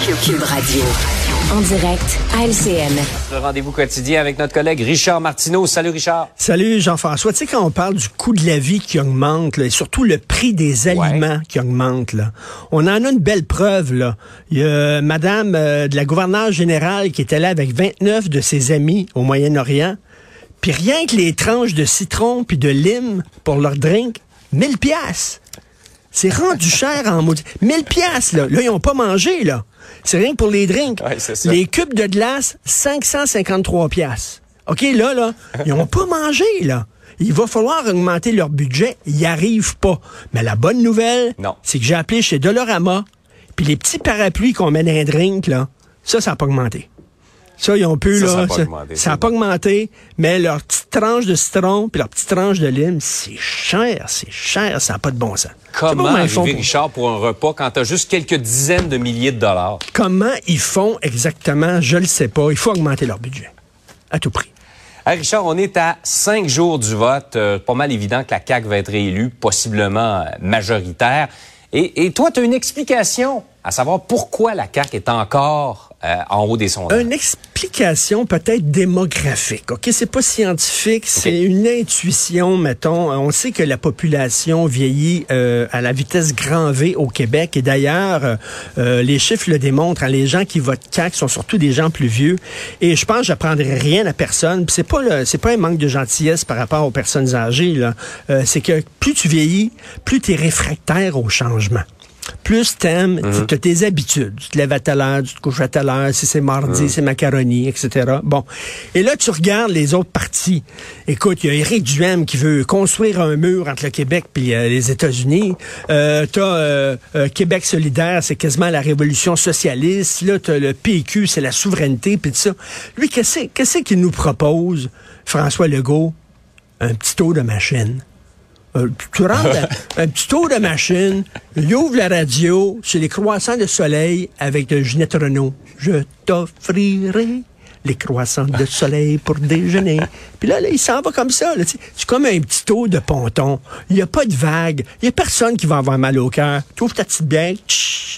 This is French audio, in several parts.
Cube Radio. En direct à LCN. Le rendez-vous quotidien avec notre collègue Richard Martineau. Salut Richard. Salut Jean-François. Tu sais, quand on parle du coût de la vie qui augmente, là, et surtout le prix des aliments qui augmente, là, on en a une belle preuve. Là. Il y a Madame euh, de la gouverneure générale qui était là avec 29 de ses amis au Moyen-Orient. Puis rien que les tranches de citron puis de lime pour leur drink, 1000 pièces. C'est rendu cher en maudit. 1000 pièces là. Là, ils ont pas mangé, là. C'est rien que pour les drinks. Ouais, c'est ça. les cubes de glace, 553 pièces. OK, là, là, ils ont pas mangé, là. Il va falloir augmenter leur budget. Ils n'y arrivent pas. Mais la bonne nouvelle, c'est que j'ai appelé chez Dolorama, puis les petits parapluies qu'on met dans les drinks, là, ça, ça n'a pas augmenté. Ça, ils ont pu, Ça, là. ça a pas augmenté, ça n'a c'est pas augmenté, mais leur petite tranche de citron puis leur petite tranche de lime, c'est cher, c'est cher, ça n'a pas de bon sens. Comment ils font pour- Richard, pour un repas quand t'as juste quelques dizaines de milliers de dollars? Comment ils font exactement, je le sais pas. Il faut augmenter leur budget. À tout prix. Hey, Richard, on est à cinq jours du vote. Euh, pas mal évident que la CAQ va être réélue, possiblement euh, majoritaire. Et, et toi, tu as une explication à savoir pourquoi la CAQ est encore euh, en haut des sondages. Une explication peut-être démographique. Ok, c'est pas scientifique, c'est une intuition, mettons. On sait que la population vieillit euh, à la vitesse grand V au Québec, et d'ailleurs, euh, euh, les chiffres le démontrent. hein, les gens qui votent CAC sont surtout des gens plus vieux. Et je pense que j'apprendrai rien à personne. C'est pas c'est pas un manque de gentillesse par rapport aux personnes âgées. Euh, c'est que plus tu vieillis, plus tu es réfractaire au changement plus t'aimes, tu as tes habitudes. Tu te lèves à telle heure, tu te couches à telle heure, si c'est mardi, c'est macaroni, etc. Bon. Et là, tu regardes les autres partis. Écoute, il y a Éric Duhem qui veut construire un mur entre le Québec et les États-Unis. Euh, t'as euh, euh, Québec solidaire, c'est quasiment la révolution socialiste. Là, t'as le PQ, c'est la souveraineté, puis tout ça. Lui, qu'est-ce qu'est-ce qu'il nous propose, François Legault? Un petit tour de machine. Euh, tu rentres un, un petit tour de machine, il ouvre la radio, c'est les croissants de soleil avec de Ginette Renault. Je t'offrirai les croissants de soleil pour déjeuner. Puis là, là il s'en va comme ça. C'est comme un petit tour de ponton. Il n'y a pas de vague. Il n'y a personne qui va avoir mal au cœur. Tu ouvres ta petite bière, tch,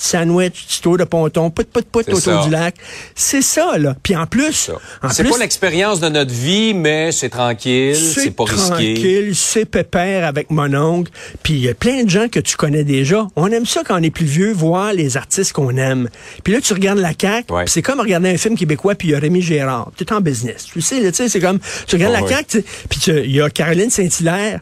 sandwich, petit tour de ponton, put, put, put autour ça. du lac. C'est ça, là. Puis en plus, C'est pas l'expérience de notre vie, mais c'est tranquille, c'est pas risqué. tranquille, c'est pépère avec mon oncle. Puis il y a plein de gens que tu connais déjà. On aime ça quand on est plus vieux, voir les artistes qu'on aime. Puis là, tu regardes la CAQ, Ouais. c'est comme regarder un film québécois, puis il y a Rémi Gérard. Tu es en business. Tu sais, tu sais, c'est comme, tu regardes Ah la. CAQ, puis il y a Caroline Saint-Hilaire.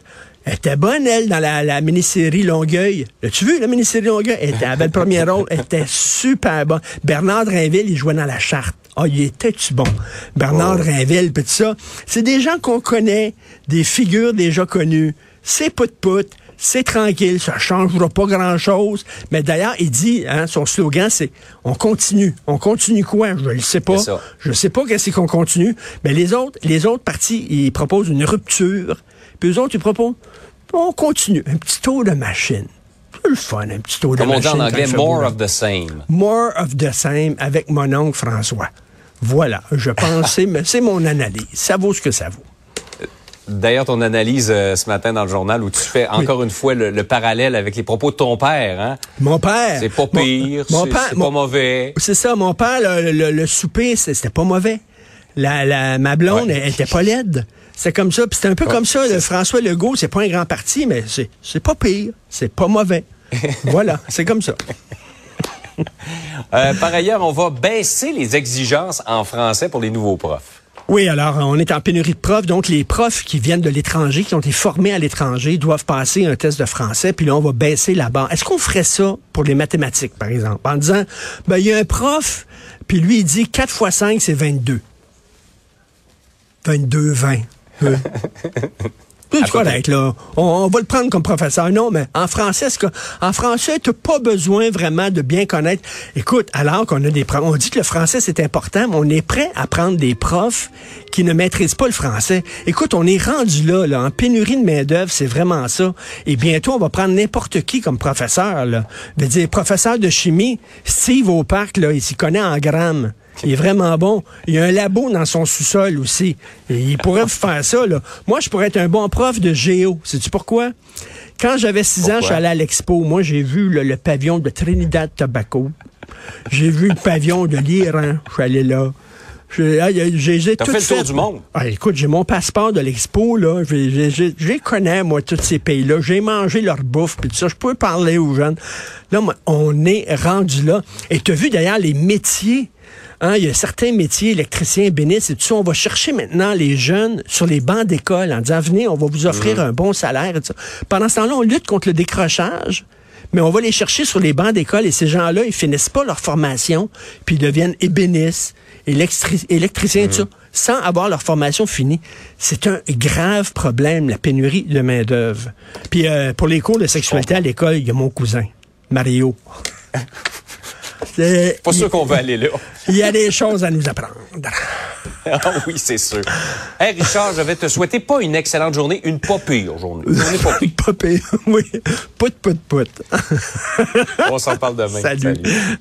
Elle était bonne, elle, dans la, la mini-série Longueuil. L'as-tu vu, la mini-série Longueuil? Elle était- elle avait le premier rôle. Elle était super bonne. Bernard Drinville, il jouait dans la charte. Ah, il était-tu bon? Bernard Drinville, puis tout ça. C'est des gens qu'on connaît, des figures déjà connues. C'est put-put. C'est tranquille, ça changera pas grand-chose. Mais d'ailleurs, il dit, hein, son slogan, c'est « On continue ». On continue quoi? Je ne sais pas. Je sais pas qu'est-ce qu'on continue. Mais les autres, les autres partis, ils proposent une rupture. Puis eux autres, ils proposent, on continue. Un petit tour de machine. C'est le fun, un petit tour Comme de on dit machine. en anglais, more of the same. More of the same avec mon oncle François. Voilà, je pense, c'est c'est mon analyse. Ça vaut ce que ça vaut. D'ailleurs, ton analyse euh, ce matin dans le journal où tu fais encore une fois le, le parallèle avec les propos de ton père, hein? Mon père. C'est pas pire, mon c'est pas mauvais. C'est ça, mon père, le, le- le souper, c'était pas mauvais. La, la, ma blonde, Ouais. elle, elle était pas laide. C'est comme ça. Puis c'est un peu comme ça. Le François Legault, c'est pas un grand parti, mais c'est, c'est pas pire. C'est pas mauvais. voilà, c'est comme ça. Euh, par ailleurs, on va baisser les exigences en français pour les nouveaux profs. Oui, alors on est en pénurie de profs, donc les profs qui viennent de l'étranger, qui ont été formés à l'étranger, doivent passer un test de français, puis là on va baisser la barre. Est-ce qu'on ferait ça pour les mathématiques, par exemple, en disant, ben il y a un prof, puis lui il dit 4 fois 5 c'est 22. 22, 20. Là. On, on, va le prendre comme professeur. Non, mais en français, que, en français, t'as pas besoin vraiment de bien connaître. Écoute, alors qu'on a des profs, on dit que le français, c'est important, mais on est prêt à prendre des profs qui ne maîtrisent pas le français. Écoute, on est rendu là, là, en pénurie de main-d'œuvre, c'est vraiment ça. Et bientôt, on va prendre n'importe qui comme professeur, là. Je veux dire, professeur de chimie, Steve au parc, là, il s'y connaît en grammes. Il est vraiment bon. Il y a un labo dans son sous-sol aussi. Et il pourrait faire ça. Là. Moi, je pourrais être un bon prof de géo. Sais-tu pourquoi? Quand j'avais six ans, je suis allé à l'expo. Moi, j'ai vu le, le, pavillon de Trinidad Tobacco. J'ai vu le pavillon de l'Iran. Je suis allé là. J'ai tout fait le tour du monde. Ah, écoute, j'ai mon passeport de l'expo, là. Je connais, moi, tous ces pays-là. J'ai mangé leur bouffe, puis tout ça. Je peux parler aux jeunes. Là, on est rendu là. Et tu as vu, d'ailleurs, les métiers Hein, il y a certains métiers, électriciens, ébénistes et tout ça. On va chercher maintenant les jeunes sur les bancs d'école en disant, venez, on va vous offrir mmh. un bon salaire. Et tout ça. Pendant ce temps-là, on lutte contre le décrochage mais on va les chercher sur les bancs d'école et ces gens-là, ils finissent pas leur formation, puis ils deviennent ébénistes, électri électriciens, et tout ça, sans avoir leur formation finie. C'est un grave problème, la pénurie de main-d'œuvre. Puis euh, pour les cours de sexualité à l'école, il y a mon cousin, Mario. C'est pas sûr qu'on veut aller là. Il y a des choses à nous apprendre. ah oui, c'est sûr. Hey Richard, je vais te souhaiter pas une excellente journée, une pas pire journée. Une pas pire. pas pire, oui. Pout, pout, pout. On s'en parle demain. Salut. Salut.